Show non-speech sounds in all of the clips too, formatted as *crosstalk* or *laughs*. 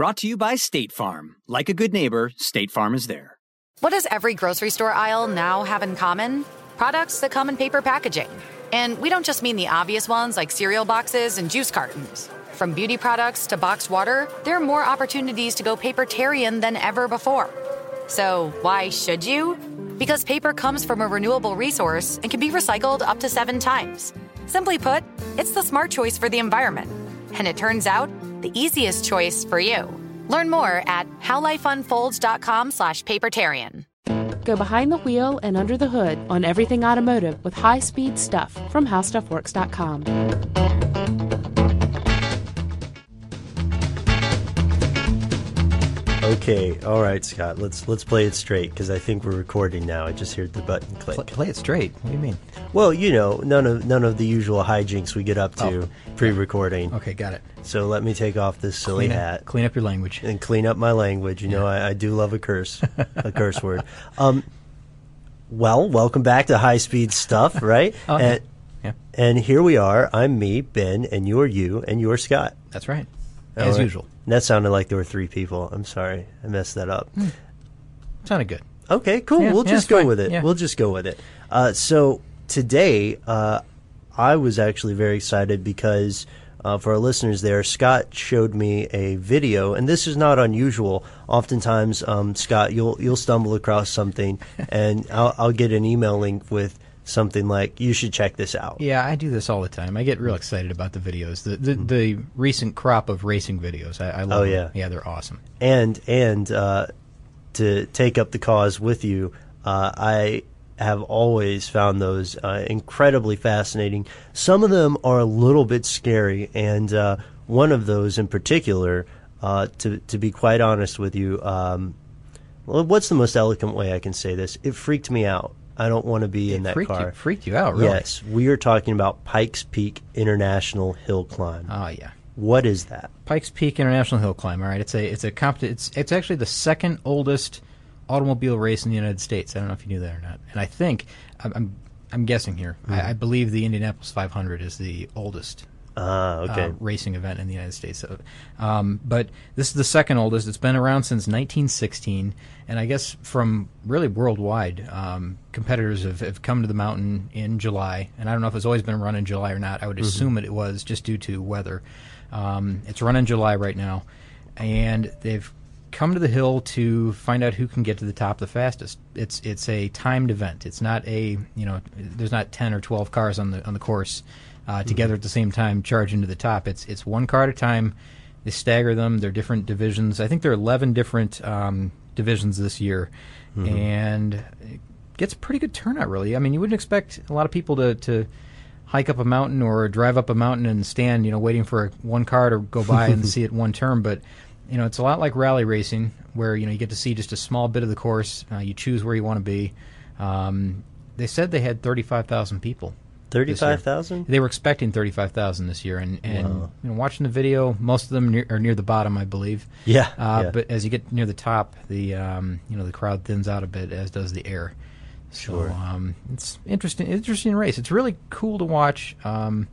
Brought to you by State Farm. Like a good neighbor, State Farm is there. What does every grocery store aisle now have in common? Products that come in paper packaging. And we don't just mean the obvious ones like cereal boxes and juice cartons. From beauty products to boxed water, there are more opportunities to go papertarian than ever before. So, why should you? Because paper comes from a renewable resource and can be recycled up to seven times. Simply put, it's the smart choice for the environment. And it turns out, the easiest choice for you. Learn more at howlifeunfolds.com slash papertarian. Go behind the wheel and under the hood on everything automotive with high-speed stuff from howstuffworks.com. Okay, all right, Scott. Let's let's play it straight because I think we're recording now. I just heard the button click. Play, play, it straight. What do you mean? Well, you know, none of none of the usual hijinks we get up to oh, pre-recording. Okay, got it. So let me take off this silly clean hat. clean up your language and clean up my language. You yeah. know, I, I, do love a curse, *laughs* a curse word. Um, well, welcome back to High Speed Stuff, *laughs* right? oh, and, yeah. and here we are. I'm me, Ben, and you're you, and you're Scott. That's right, as right. usual. That sounded like there were three people. I'm sorry, I messed that up. Mm. Sounded good. Okay, cool. Yeah, we'll yeah, just go fine. with it. Yeah. We'll just go with it. Uh, so today, uh, I was actually very excited because uh, for our listeners there, Scott showed me a video, and this is not unusual. Oftentimes, um, Scott, you'll you'll stumble across something, *laughs* and I'll, I'll get an email link with something like you should check this out. Yeah, I do this all the time. I get real excited about the videos. The the, mm-hmm. the recent crop of racing videos. I, I love. Oh yeah, them. yeah, they're awesome. And and uh, to take up the cause with you, uh, I have always found those uh, incredibly fascinating. Some of them are a little bit scary, and uh, one of those in particular, uh, to to be quite honest with you. Um, what's the most eloquent way I can say this? It freaked me out. I don't want to be it in that freaked car. You, freaked you out, really? Yes, we are talking about Pikes Peak International Hill Climb. Oh yeah. What is that? Pikes Peak International Hill Climb. All right, it's a it's a comp- it's it's actually the second oldest automobile race in the United States. I don't know if you knew that or not. And I think I'm I'm, I'm guessing here. Mm. I, I, believe the Indianapolis 500 is the oldest. Uh, okay. Uh, racing event in the United States. So, um, but this is the second oldest. It's been around since 1916, and I guess from really worldwide, um, competitors have, have come to the mountain in July. And I don't know if it's always been run in July or not. I would mm-hmm. assume it was just due to weather. Um, it's run in July right now, and they've come to the hill to find out who can get to the top the fastest. It's it's a timed event. It's not a you know there's not ten or twelve cars on the on the course uh, mm-hmm. together at the same time charge into the top. It's it's one car at a time. They stagger them. They're different divisions. I think there are eleven different um, divisions this year, mm-hmm. and it gets pretty good turnout. Really, I mean, you wouldn't expect a lot of people to to hike up a mountain or drive up a mountain and stand, you know, waiting for a, one car to go by and *laughs* see it one turn. But you know, it's a lot like rally racing, where you know you get to see just a small bit of the course. Uh, you choose where you want to be. Um, they said they had thirty-five thousand people. Thirty-five thousand. They were expecting thirty-five thousand this year, and and wow. you know, watching the video, most of them near, are near the bottom, I believe. Yeah, uh, yeah. But as you get near the top, the um, you know the crowd thins out a bit, as does the air. Sure. So, um, it's interesting. Interesting race. It's really cool to watch. Um,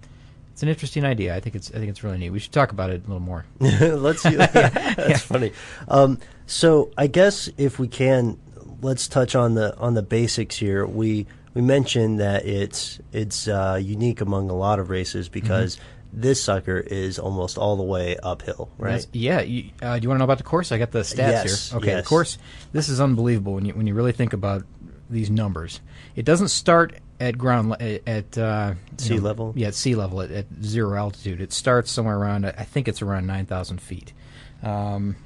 it's an interesting idea. I think it's I think it's really neat. We should talk about it a little more. *laughs* let's. Yeah, *laughs* *laughs* that's yeah. funny. Um, so I guess if we can, let's touch on the on the basics here. We we mentioned that it's it's uh, unique among a lot of races because mm-hmm. This sucker is almost all the way uphill, right? That's- yeah. You, uh, do you want to know about the course? I got the stats Yes, here. Okay, yes. the course. This is unbelievable when you when you really think about these numbers. It doesn't start at ground le- at, uh, you Sea level? Yeah, at sea level at, at zero altitude. It starts somewhere around. I think it's around nine thousand feet. Um,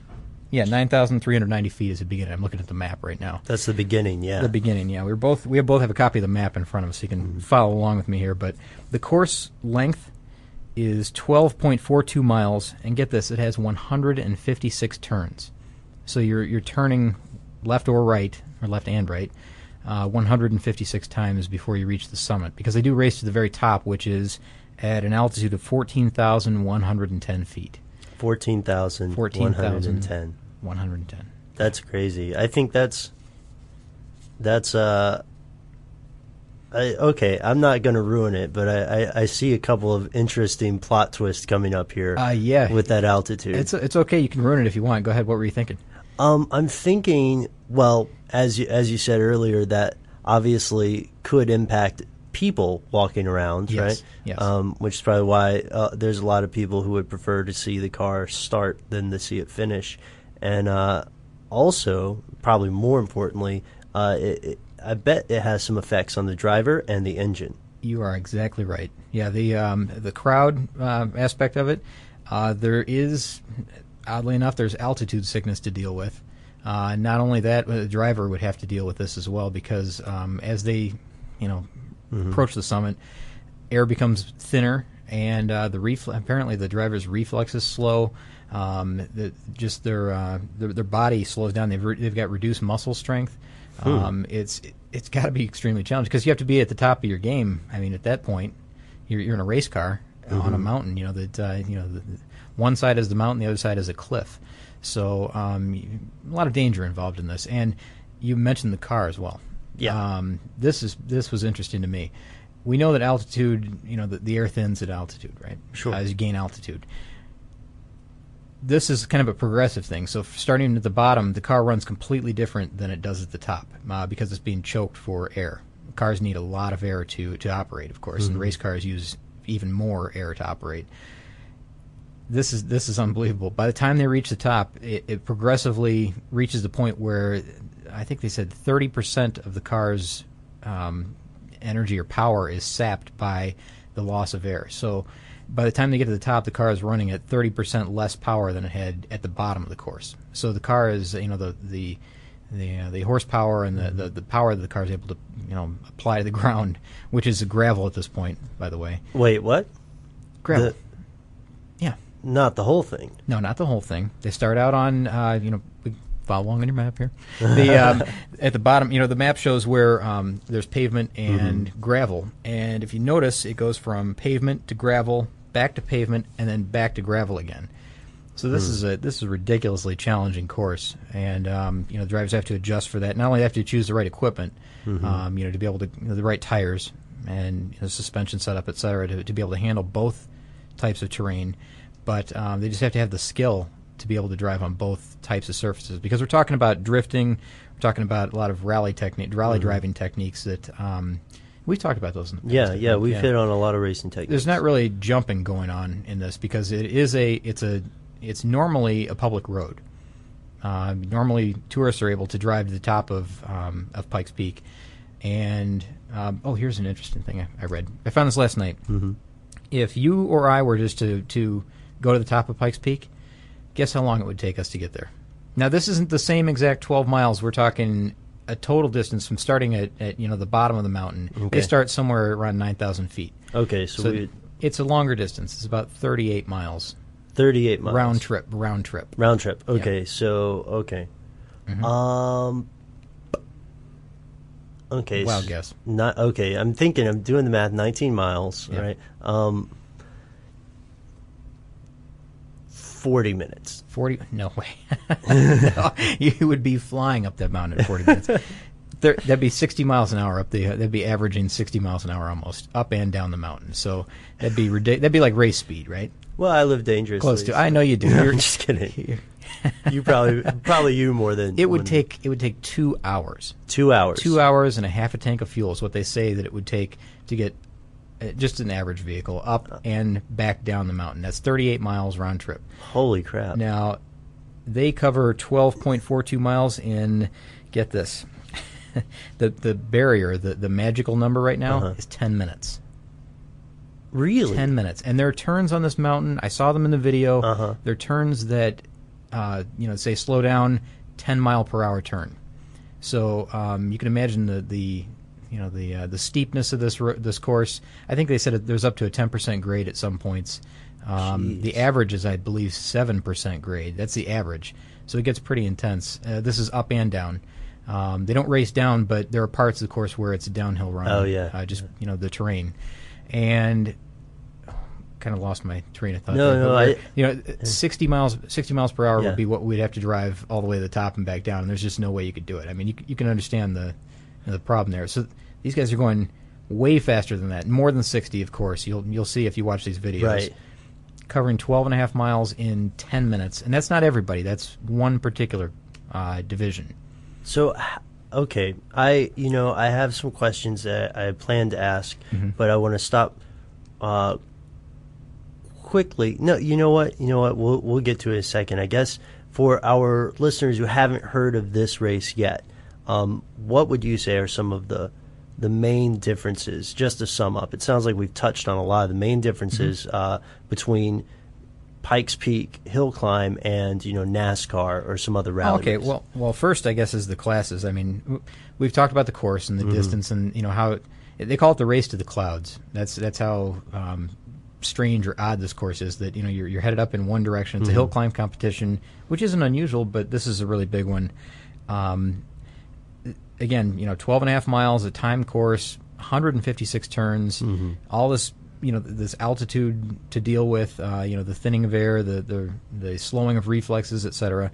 yeah, nine thousand three hundred ninety feet is the beginning. I'm looking at the map right now. That's the beginning, yeah. The beginning, yeah. We are both we both have a copy of the map in front of us, so you can follow along with me here. But the course length is 12.42 miles, and get this, it has 156 turns. So you're you're turning left or right, or left and right, uh, 156 times before you reach the summit. Because they do race to the very top, which is at an altitude of 14,110 feet. 14,110. 14,110. 110. That's crazy. I think that's that's uh I, okay, I'm not going to ruin it, but I, I, I see a couple of interesting plot twists coming up here. Uh, yeah. with that altitude. It's it's okay. You can ruin it if you want. Go ahead. What were you thinking? Um, I'm thinking, well, as you as you said earlier, that obviously could impact people walking around, Yes, right? yes. Um, which is probably why uh, there's a lot of people who would prefer to see the car start than to see it finish, and uh, also, probably more importantly, uh, it, it, I bet it has some effects on the driver and the engine. You are exactly right. Yeah, the um, the crowd uh, aspect of it. Uh, there is, oddly enough, there's altitude sickness to deal with. Uh, not only that, but the driver would have to deal with this as well because um, as they, you know, approach the summit, air becomes thinner, and uh, the refl- apparently the driver's reflexes slow. Um, the, just their, uh, their their body slows down. They've re- they've got reduced muscle strength. Um, it's it's got to be extremely challenging because you have to be at the top of your game. I mean, at that point, you're, you're in a race car on a mountain. You know that uh, you know the, the, one side is the mountain, the other side is a cliff. So um, a lot of danger involved in this. And you mentioned the car as well. Yeah. Um, this is this was interesting to me. We know that altitude, you know, the, the air thins at altitude, right? Sure. As you gain altitude. This is kind of a progressive thing. So starting at the bottom, the car runs completely different than it does at the top uh, because it's being choked for air. Cars need a lot of air to, to operate, of course, and race cars use even more air to operate this is this is unbelievable. By the time they reach the top, it, it progressively reaches the point where I think they said thirty percent of the car's um, energy or power is sapped by the loss of air. So by the time they get to the top, the car is running at thirty percent less power than it had at the bottom of the course. So the car is you know the the the, uh, the horsepower and the, the, the power that the car is able to you know apply to the *laughs* ground, which is gravel at this point, by the way. Wait, what? Gravel. The- yeah. Not the whole thing. No, not the whole thing. They start out on, uh, you know, follow along on your map here. The um, *laughs* at the bottom, you know, the map shows where um, there's pavement and gravel, and if you notice, it goes from pavement to gravel, back to pavement, and then back to gravel again. So this is a this is a ridiculously challenging course, and um, you know, drivers have to adjust for that. Not only have to choose the right equipment, um, you know, to be able to you know, the right tires and you know, suspension setup, et cetera, to, to be able to handle both types of terrain, but um, they just have to have the skill to be able to drive on both types of surfaces. Because we're talking about drifting, we're talking about a lot of rally technique, rally driving techniques that um, we've talked about those. In the past, Yeah, yeah, we've hit on a lot of racing techniques. There's not really jumping going on in this because it is a it's a it's normally a public road. Uh, normally, tourists are able to drive to the top of um, of Pikes Peak, and um, oh, here's an interesting thing I, I read. I found this last night. Mm-hmm. If you or I were just to to go to the top of Pikes Peak, guess how long it would take us to get there? Now, this isn't the same exact 12 miles. We're talking a total distance from starting at, at you know the bottom of the mountain. They Okay. start somewhere around 9,000 feet. Okay, so, So we it's a longer distance. It's about 38 miles 38 miles. round trip. Round trip. Round trip. Okay, so okay. Mm-hmm. Um. Okay. Wild guess. Not okay. I'm thinking. I'm doing the math. 19 miles. Yeah. Right. Um. 40 minutes. 40 no way *laughs* no, you would be flying up that mountain at 40 minutes there, that'd be 60 miles an hour up the that'd be averaging 60 miles an hour almost up and down the mountain so that'd be ridic- that'd be like race speed right Well, I live dangerously. close to i know you do *laughs* I'm You're- just kidding. you probably probably you more than it would take it would take two hours two hours. two hours and a half a tank of fuel is what they say that it would take to get just an average vehicle, up and back down the mountain. That's 38 miles round trip. Holy crap! Now, they cover 12.42 miles in, get this, *laughs* the the barrier, the, the magical number right now Uh-huh. is 10 minutes. really? 10 minutes. And there are turns on this mountain. I saw them in the video. Uh-huh. There are turns that, uh, you know, say slow down, 10 mile per hour turn. So um, you can imagine the, the you know the uh, the steepness of this ro- this course. I think they said it, there's up to a 10% grade at some points. Um, the average is, I believe, 7% grade. That's the average. So it gets pretty intense. Uh, this is up and down. Um, they don't race down, but there are parts of the course where it's a downhill run. Oh, yeah. uh, just you know the terrain, and kind of lost my train of thought. No, there, no, I- you know, sixty miles, sixty miles per hour Yeah. would be what we'd have to drive all the way to the top and back down. And there's just no way you could do it. I mean, you, you can understand the you know, the problem there. So these guys are going way faster than that, more than sixty, of course. You'll you'll see if you watch these videos. Right. Covering 12 and a half miles in 10 minutes. And that's not everybody. That's one particular uh, division. So, okay, I you know I have some questions that I plan to ask, Mm-hmm. but I want to stop uh, quickly. No, you know what? You know what? We'll we'll get to it in a second. I guess for our listeners who haven't heard of this race yet, um, what would you say are some of the the main differences? Just to sum up, it sounds like we've touched on a lot of the main differences Mm-hmm. uh, between. Pikes Peak hill climb and you know NASCAR or some other rally. Okay, race. well, well, first I guess is the classes. I mean, we've talked about the course and the Mm-hmm. distance, and you know how it, they call it the race to the clouds. That's that's how um, strange or odd this course is. That you know you're you're headed up in one direction. It's a hill Mm-hmm. climb competition, which isn't unusual, but this is a really big one. Um, again, you know, 12 and a half miles, a time course, 156 turns, Mm-hmm. all this, you know, this altitude to deal with, uh, you know, the thinning of air, the the, the slowing of reflexes, etc.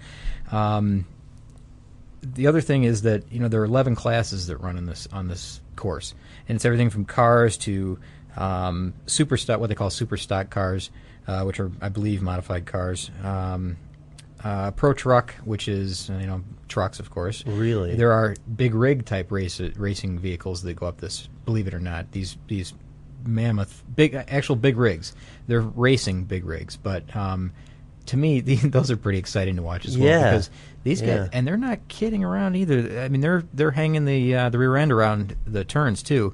Um, the other thing is that you know there are 11 classes that run in this on this course, and it's everything from cars to um, super stock, what they call super stock cars, uh, which are I believe modified cars. Um, uh, pro truck, which is you know trucks, of course. Really? there are big rig type race racing vehicles that go up this. Believe it or not, these these mammoth big actual big rigs. They're racing big rigs, but um, to me, *laughs* the, those are pretty exciting to watch as well Yeah. because these Yeah. guys and they're not kidding around either. I mean, they're they're hanging the uh, the rear end around the turns too.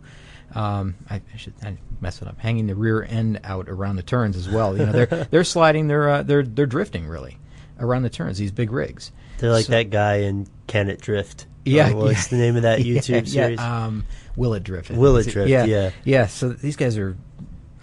Um, I, I should I mess it up. Hanging the rear end out around the turns as well. You know, they're *laughs* they're sliding. They're uh, they're they're drifting really around the turns. These big rigs. They're like So- that guy in Can It Drift. Yeah, what's yeah. the name of that *laughs* YouTube yeah, series? um, Will It Drift? Will It Drift, Yeah, yeah. yeah. So these guys are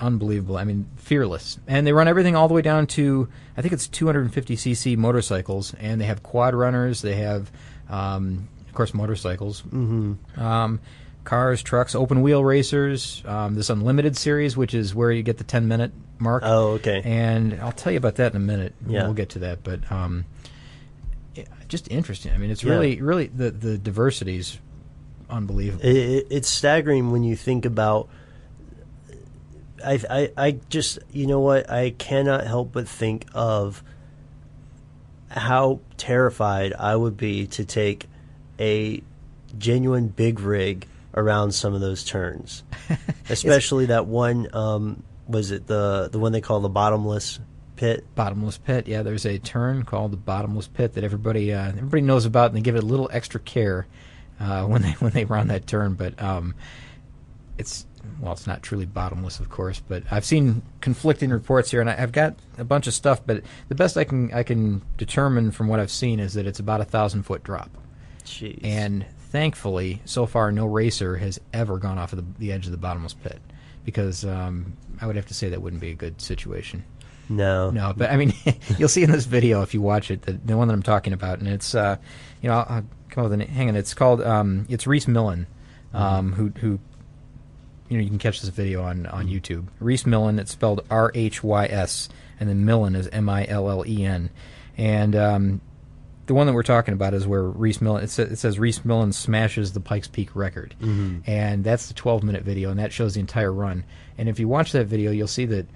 unbelievable. I mean, fearless, and they run everything all the way down to I think it's 250 cc motorcycles, and they have quad runners. They have, um, of course, motorcycles. Mm-hmm. Um, Cars, trucks, open wheel racers, um, this unlimited series, which is where you get the 10 minute mark. Oh, okay. And I'll tell you about that in a minute. Yeah. We'll get to that. But um, just interesting. I mean, it's Yeah. really, really, the, the diversity's unbelievable. It, it, it's staggering when you think about. I, I I just you know what I cannot help but think of how terrified I would be to take a genuine big rig around some of those turns, *laughs* especially that one. Um, was it the the one they call the bottomless pit? bottomless pit. Yeah, there's a turn called the bottomless pit that everybody uh, everybody knows about, and they give it a little extra care uh, when they *laughs* when they run that turn. But um, it's well, it's not truly bottomless, of course. But I've seen conflicting reports here, and I, I've got a bunch of stuff. But the best I can I can determine from what I've seen is that it's about a thousand foot drop. Jeez. And thankfully, so far, no racer has ever gone off of the, the edge of the bottomless pit, because um, I would have to say that wouldn't be a good situation. no, No, but I mean, *laughs* you'll see in this video if you watch it, the, the one that I'm talking about, and it's, uh, you know, I'll, I'll come up with a name. Hang on, it's called, um, it's Rhys Millen, um, who, who, you know, you can catch this video on on YouTube. Rhys Millen, it's spelled R H Y S, and then Millen is M I L L E N, and um, the one that we're talking about is where Rhys Millen. It, sa- it says Rhys Millen smashes the Pikes Peak record, and that's the 12 minute video, and that shows the entire run. And if you watch that video, you'll see that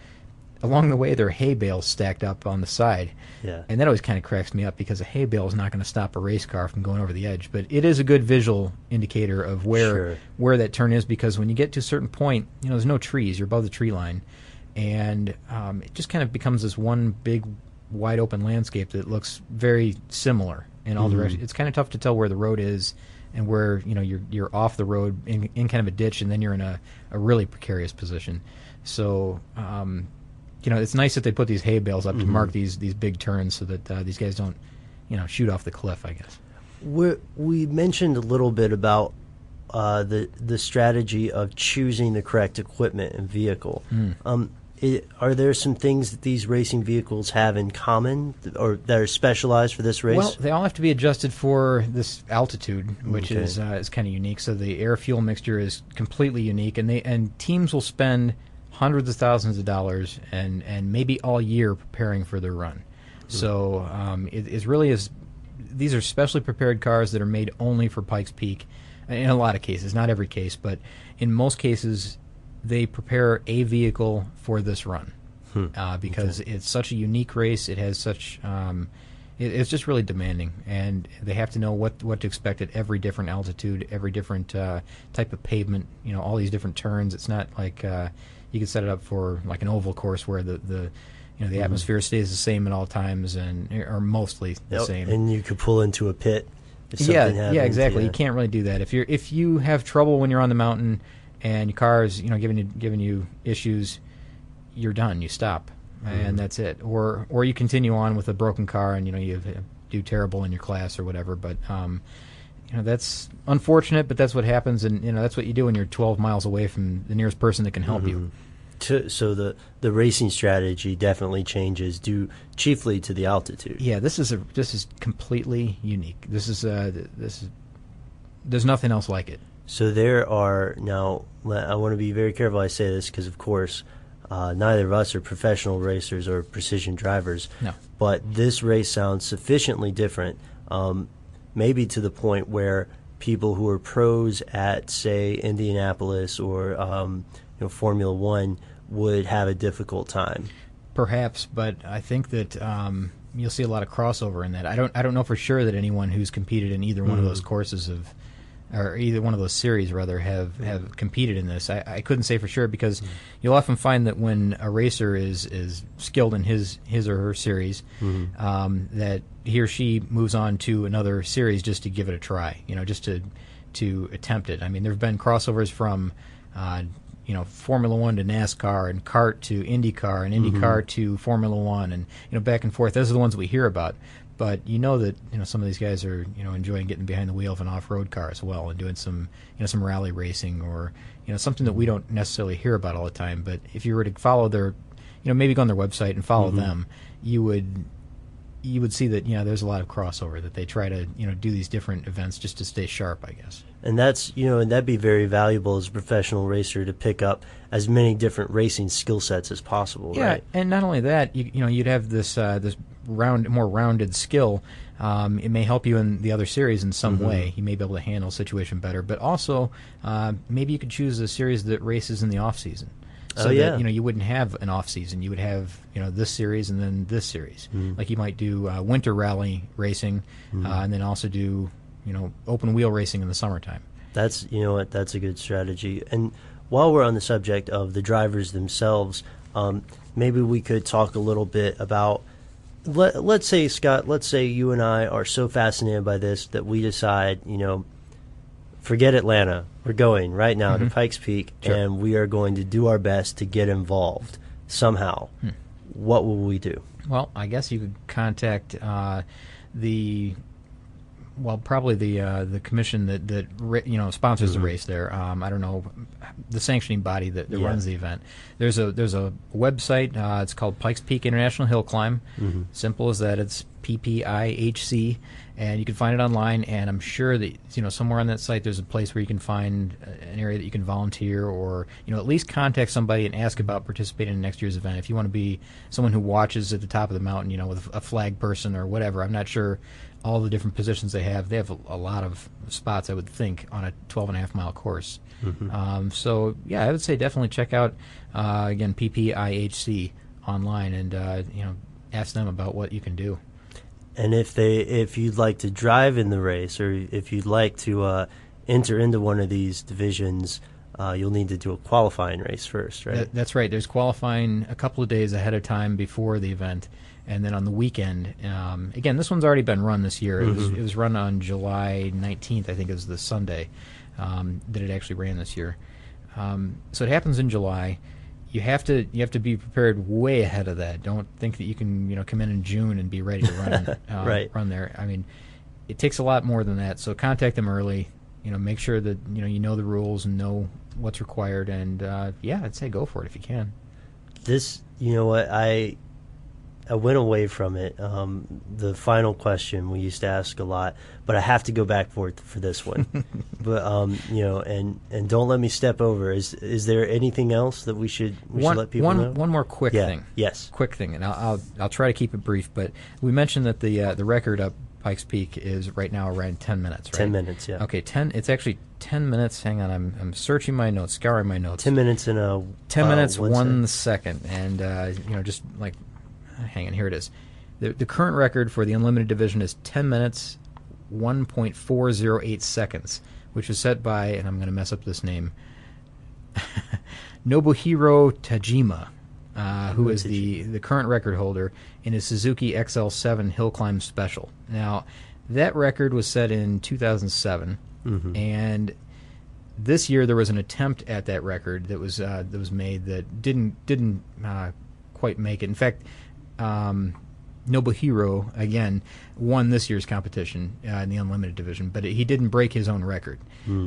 along the way there are hay bales stacked up on the side. Yeah. And that always kind of cracks me up because a hay bale is not going to stop a race car from going over the edge, but it is a good visual indicator of where Sure. where that turn is because when you get to a certain point, you know, there's no trees, you're above the tree line, and um, it just kind of becomes this one big wide open landscape that looks very similar in all directions. It's kind of tough to tell where the road is and where you know you're you're off the road in, in kind of a ditch, and then you're in a, a really precarious position. So. Um, you know, it's nice that they put these hay bales up to mark these these big turns so that uh, these guys don't, you know, shoot off the cliff. I guess. we we mentioned a little bit about uh, the the strategy of choosing the correct equipment and vehicle. Hmm. Um, i are there some things that these racing vehicles have in common, or that are specialized for this race? Well, they all have to be adjusted for this altitude, which Okay. is uh, is kind of unique. So the air fuel mixture is completely unique, and they and teams will spend hundreds of thousands of dollars and and maybe all year preparing for their run. So um, it, it's really is. These are specially prepared cars that are made only for Pikes Peak. In a lot of cases, not every case, but in most cases, they prepare a vehicle for this run uh, because it's such a unique race. It has such um, it, it's just really demanding, and they have to know what what to expect at every different altitude, every different uh, type of pavement. You know, all these different turns. It's not like uh, you could set it up for like an oval course where the the you know the atmosphere stays the same at all times and or mostly the Yep, same. and you could pull into a pit. If Yeah, something yeah, happens, exactly. yeah. You can't really do that if you're if you have trouble when you're on the mountain and your car is you know giving you giving you issues, you're done. You stop, Mm-hmm. and that's it. Or or you continue on with a broken car and you know you do terrible in your class or whatever. But um, you know that's unfortunate, but that's what happens, and you know that's what you do when you're 12 miles away from the nearest person that can help Mm-hmm. you. To, so the the racing strategy definitely changes due chiefly to the altitude. Yeah, this is a this is completely unique. This is uh this is there's nothing else like it. So there are now. I want to be very careful. I say this because, of course, uh, neither of us are professional racers or precision drivers. No. But this race sounds sufficiently different, um, maybe to the point where people who are pros at, say, Indianapolis or um, you know Formula One would have a difficult time. Perhaps, but I think that um, you'll see a lot of crossover in that. I don't. I don't know for sure that anyone who's competed in either one of those courses have, or either one of those series rather, have have competed in this. I, I couldn't say for sure because you'll often find that when a racer is is skilled in his his or her series, um, that he or she moves on to another series just to give it a try. You know, just to to attempt it. I mean, there have been crossovers from. Uh, you know, Formula One to NASCAR and kart to IndyCar and mm-hmm. IndyCar to Formula One and you know back and forth. Those are the ones we hear about. But you know that you know some of these guys are you know enjoying getting behind the wheel of an off-road car as well and doing some you know some rally racing or you know something that we don't necessarily hear about all the time. But if you were to follow their, you know, maybe go on their website and follow mm-hmm. them, you would you would see that you know there's a lot of crossover that they try to you know do these different events just to stay sharp, I guess. And that's you know, and that'd be very valuable as a professional racer to pick up as many different racing skill sets as possible. Yeah, right? and not only that, you, you know, you'd have this uh, this round, more rounded skill. Um, it may help you in the other series in some Mm-hmm. way. You may be able to handle a situation better, but also uh, maybe you could choose a series that races in the off season. So Oh, yeah. that you know you wouldn't have an off season. You would have you know this series and then this series. Mm-hmm. Like you might do uh, winter rally racing, uh, and then also do you know open wheel racing in the summertime. That's you know what that's a good strategy. And while we're on the subject of the drivers themselves, um, maybe we could talk a little bit about. Let, let's say Scott, let's say you and I are so fascinated by this that we decide, you know, forget Atlanta. We're going right now to Pikes Peak, Sure. and we are going to do our best to get involved somehow. What will we do? Well, I guess you could contact uh, the well, probably the uh, the commission that that ra- you know sponsors the race there. Um, I don't know the sanctioning body that, that Yeah. runs the event. There's a there's a website. Uh, it's called Pikes Peak International Hill Climb. Simple as that. It's PPIHC, and you can find it online. And I'm sure that you know somewhere on that site there's a place where you can find uh, an area that you can volunteer, or you know at least contact somebody and ask about participating in next year's event. If you want to be someone who watches at the top of the mountain, you know, with a flag person or whatever. I'm not sure all the different positions they have. They have a, a lot of spots, I would think, on a 12 and a half mile course. Um, so, yeah, I would say definitely check out, uh, again, PPIHC online and uh, you know ask them about what you can do. And if they, if you'd like to drive in the race, or if you'd like to uh, enter into one of these divisions, uh, you'll need to do a qualifying race first, right? That, that's right. There's qualifying a couple of days ahead of time before the event, and then on the weekend. Um, again, this one's already been run this year. It was it was run on July 19th, I think, it was the Sunday um, that it actually ran this year. Um, so it happens in July. You have to you have to be prepared way ahead of that. Don't think that you can you know come in in June and be ready to run *laughs* uh, Right. run there. I mean, it takes a lot more than that. So contact them early. You know, make sure that you know you know the rules and know what's required. And uh, yeah, I'd say go for it if you can. this you know what i i went away from it um, the final question we used to ask a lot but i have to go back for it for this one *laughs* but um, you know and and don't let me step over is is there anything else that we should we one, should let people one- know one more quick Yeah. thing. Yes. quick thing, and I'll, I'll I'll try to keep it brief. But we mentioned that the uh, the record up Pikes Peak is right now around ten minutes. Right? 10 minutes, yeah. Okay, ten. It's actually ten minutes. Hang on, I'm I'm searching my notes, scouring my notes. 10 minutes in a 10 uh, minutes one second, and uh, you know just like hang on here it is. The, the current record for the unlimited division is 10 minutes 1.408 seconds which was set by and i'm going to mess up this name *laughs* nobuhiro tajima uh, who is the, the current record holder in his suzuki xl7 hill climb special. Now that record was set in 2007 and this year there was an attempt at that record that was uh, that was made that didn't didn't uh, quite make it. In fact, um, Nobuhiro again won this year's competition uh, in the unlimited division, but he didn't break his own record.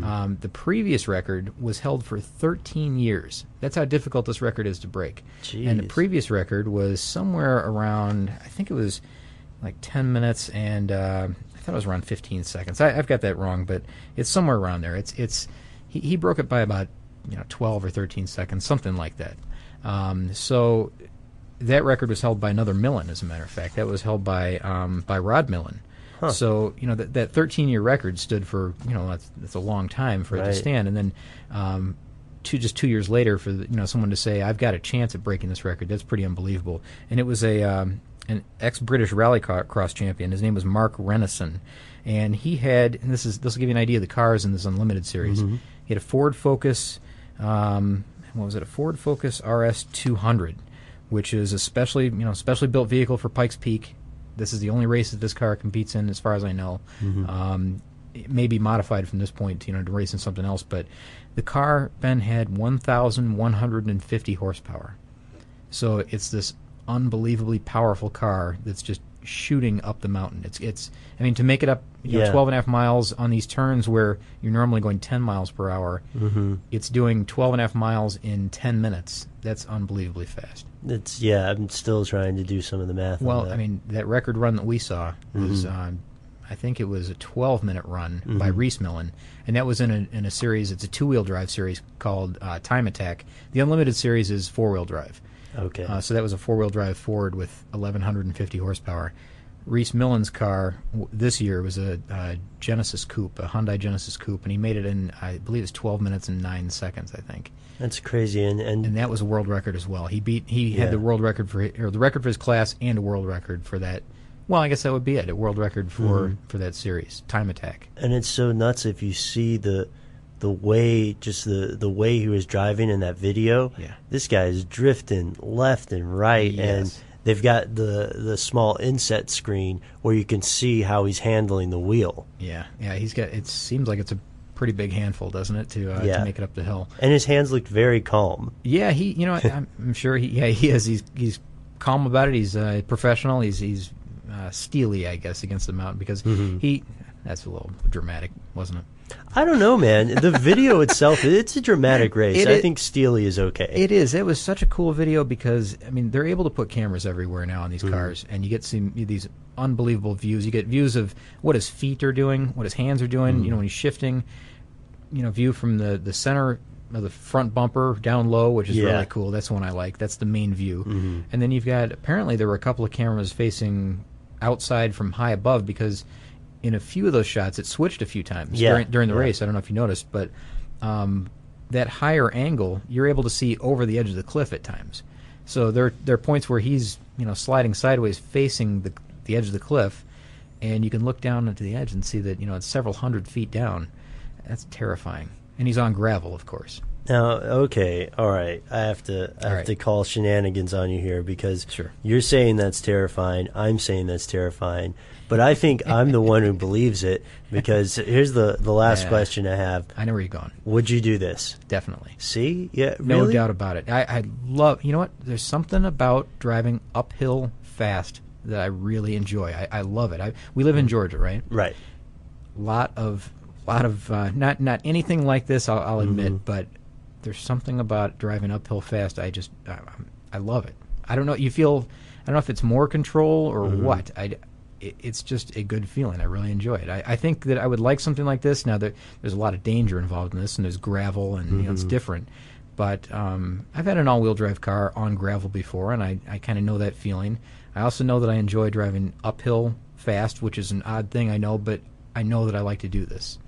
Um, the previous record was held for 13 years. That's how difficult this record is to break. And the previous record was somewhere around I think it was like 10 minutes and uh, I thought it was around 15 seconds. I, I've got that wrong, but it's somewhere around there. It's it's he, he broke it by about you know 12 or 13 seconds, something like that. Um, so that record was held by another Millen, as a matter of fact. That was held by um, by Rod Millen. So you know that that 13 year record stood for you know that's that's a long time for it to stand, and then. Um, Two, just two years later, for the, you know someone to say I've got a chance at breaking this record, that's pretty unbelievable. And it was a um, an ex British rallycross champion. His name was Mark Rennison, and he had and this is this will give you an idea of the cars in this unlimited series. He had a Ford Focus, um, what was it? A Ford Focus RS 200, which is a specially you know specially built vehicle for Pikes Peak. This is the only race that this car competes in, as far as I know. Um, it may be modified from this point, you know, to race in something else. But the car Ben had 1,150 horsepower. So it's this unbelievably powerful car that's just shooting up the mountain. It's it's I mean to make it up you know, 12 and a half miles on these turns where you're normally going 10 miles per hour. Mm-hmm. It's doing 12 and a half miles in 10 minutes. That's unbelievably fast. It's yeah. I'm still trying to do some of the math. on Well. I mean, that record run that we saw was, um, I think it was a 12 minute run by Rhys Millen, and that was in a, in a series. It's a two wheel drive series called uh, Time Attack. The Unlimited series is four wheel drive. Okay. Uh, so that was a four wheel drive Ford with 1150 horsepower. Rhys Millen's car w- this year was a uh, Genesis Coupe, a Hyundai Genesis Coupe, and he made it in, I believe, it's 12 minutes and nine seconds, I think That's crazy, and and, and that was a world record as well. He beat he Yeah. had the world record for or the record for his class and a world record for that. Well, I guess that would be it. A world record for for that series, Time Attack. and it's so nuts if you see the the way just the the way he was driving in that video. Yeah. This guy is drifting left and right and they've got the the small inset screen where you can see how he's handling the wheel. Yeah, yeah. He's got. It seems like it's a pretty big handful, doesn't it, to uh, Yeah. to make it up the hill? And his hands looked very calm. Yeah, he. You know, I, I'm, I'm sure he. Yeah, he is. He's he's calm about it. He's uh, professional. He's he's uh, steely, I guess, against the mountain because Mm-hmm. he. That's a little dramatic, wasn't it? I don't know, man. The video *laughs* itself, it's a dramatic race. It I think Steely is okay. It is. It was such a cool video because I mean they're able to put cameras everywhere now on these Mm-hmm. cars, and you get see these unbelievable views. You get views of what his feet are doing, what his hands are doing. Mm-hmm. You know when he's shifting. You know, view from the the center of the front bumper down low, which is Yeah. Mm-hmm. really cool. That's the one I like. That's the main view. And then you've got apparently there were a couple of cameras facing outside from high above because in a few of those shots it switched a few times Yeah, during, during the yeah. race. I don't know if you noticed, but um, that higher angle, you're able to see over the edge of the cliff at times. So there there are points where he's you know sliding sideways, facing the the edge of the cliff, and you can look down into the edge and see that you know it's several hundred feet down. That's terrifying. And he's on gravel, of course. Now, okay, all right. I have to I have right. to call shenanigans on you here because Sure. you're saying that's terrifying. I'm saying that's terrifying. But I think I'm the one who believes it because here's the the last Yeah. question I have. I know where you're going. Would you do this? Definitely. See? Yeah, No doubt about it. I, I love. You know what? There's something about driving uphill fast that I really enjoy. I, I love it. I, we live in Georgia, right? Right. lot of lot of uh, not not anything like this. I'll, I'll admit, Mm-hmm. but there's something about driving uphill fast. I just I, I love it. I don't know. You feel I don't know if it's more control or Mm-hmm. what. I it, it's just a good feeling. I really enjoy it. I, I think that I would like something like this. Now there, there's a lot of danger involved in this, and there's gravel, and you know it's different. But um, I've had an all-wheel drive car on gravel before, and I, I kind of know that feeling. I also know that I enjoy driving uphill fast, which is an odd thing I know, but I know that I like to do this.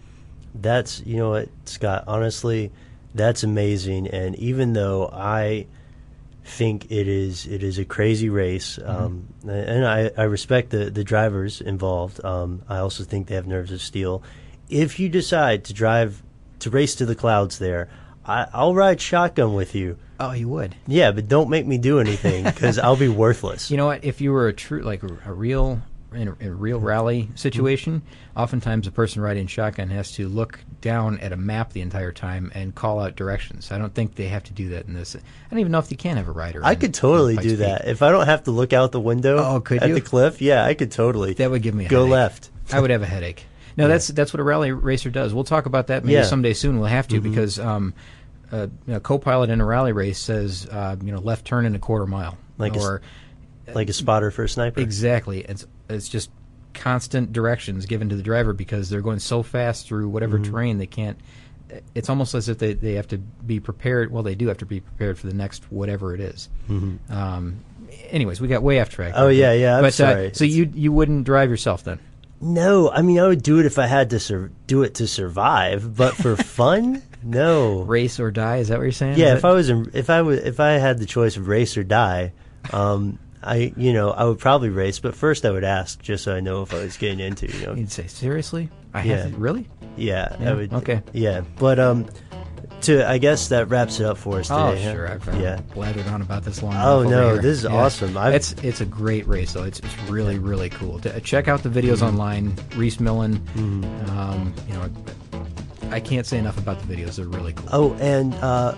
That's you know what, Scott. Honestly, that's amazing. And even though I think it is it is a crazy race, um, and I, I respect the the drivers involved. Um, I also think they have nerves of steel. If you decide to drive to race to the clouds, there, I, I'll ride shotgun with you. Oh, you would. Yeah, but don't make me do anything because *laughs* I'll be worthless. You know what? If you were a true, like a real, in a, in a real rally situation, oftentimes a person riding shotgun has to look down at a map the entire time and call out directions. I don't think they have to do that in this. I don't even know if you can have a rider. I in- could totally do Peak. that if I don't have to look out the window. Oh, could at you? the cliff? Yeah, I could totally. That would give me a go headache. left. I would have a headache. No, that's that's what a rally racer does. We'll talk about that maybe Yeah. Mm-hmm. someday soon. We'll have to because um, uh, a co-pilot in a rally race says uh, you know left turn in a quarter mile Like a s- or like a spotter for a sniper. Exactly. It's it's just constant directions given to the driver because they're going so fast through whatever Mm-hmm. terrain they can't. It's almost as if they, they have to be prepared. Well, they do have to be prepared for the next whatever it is. Um, anyways, we got way off track. Mm-hmm. Oh, yeah, yeah, I'm but, sorry. Uh, so you you wouldn't drive yourself then? No, I mean I would do it if I had to sur- do it to survive, but for *laughs* fun, no. Race or die? Is that what you're saying? Yeah, Is if that- I was in, if I was if I had the choice of race or die, um, I you know I would probably race, but first I would ask just so I know if I was getting into you know you'd say seriously? I Yeah. have really? yeah, Yeah, I would okay. yeah, but um, to I guess that wraps it up for us today. Oh, huh? sure. I've uh, yeah. blathered on about this long. Oh, no, here. this is awesome. I've- It's it's a great race though. It's it's really really cool. To, check out the videos Mm-hmm. online. Rhys Millen. Um, you know, I can't say enough about the videos. They're really cool. Oh, and uh,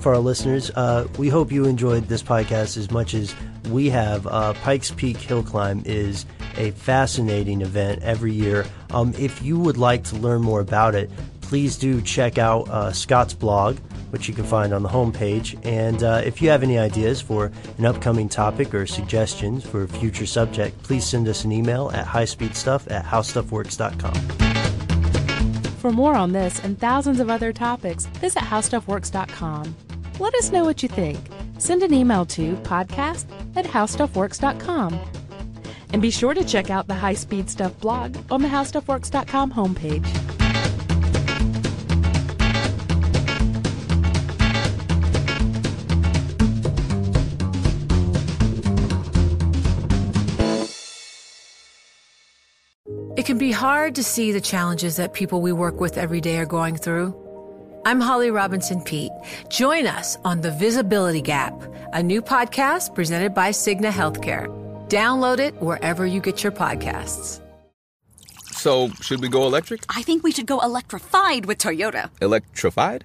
for our listeners, uh, we hope you enjoyed this podcast as much as we have. Uh, Pikes Peak Hill Climb is a fascinating event every year. Um, if you would like to learn more about it, please do check out uh, Scott's blog, which you can find on the homepage. And uh, if you have any ideas for an upcoming topic or suggestions for a future subject, please send us an email at highspeedstuff at howstuffworks.com. For more on this and thousands of other topics, visit howstuffworks.com. Let us know what you think. Send an email to podcast at howstuffworks.com. And be sure to check out the High Speed Stuff blog on the howstuffworks.com homepage. It can be hard to see the challenges that people we work with every day are going through. I'm Holly Robinson Pete. Join us on The Visibility Gap, a new podcast presented by Cigna Healthcare. Download it wherever you get your podcasts. So, should we go electric? I think we should go electrified with Toyota. Electrified?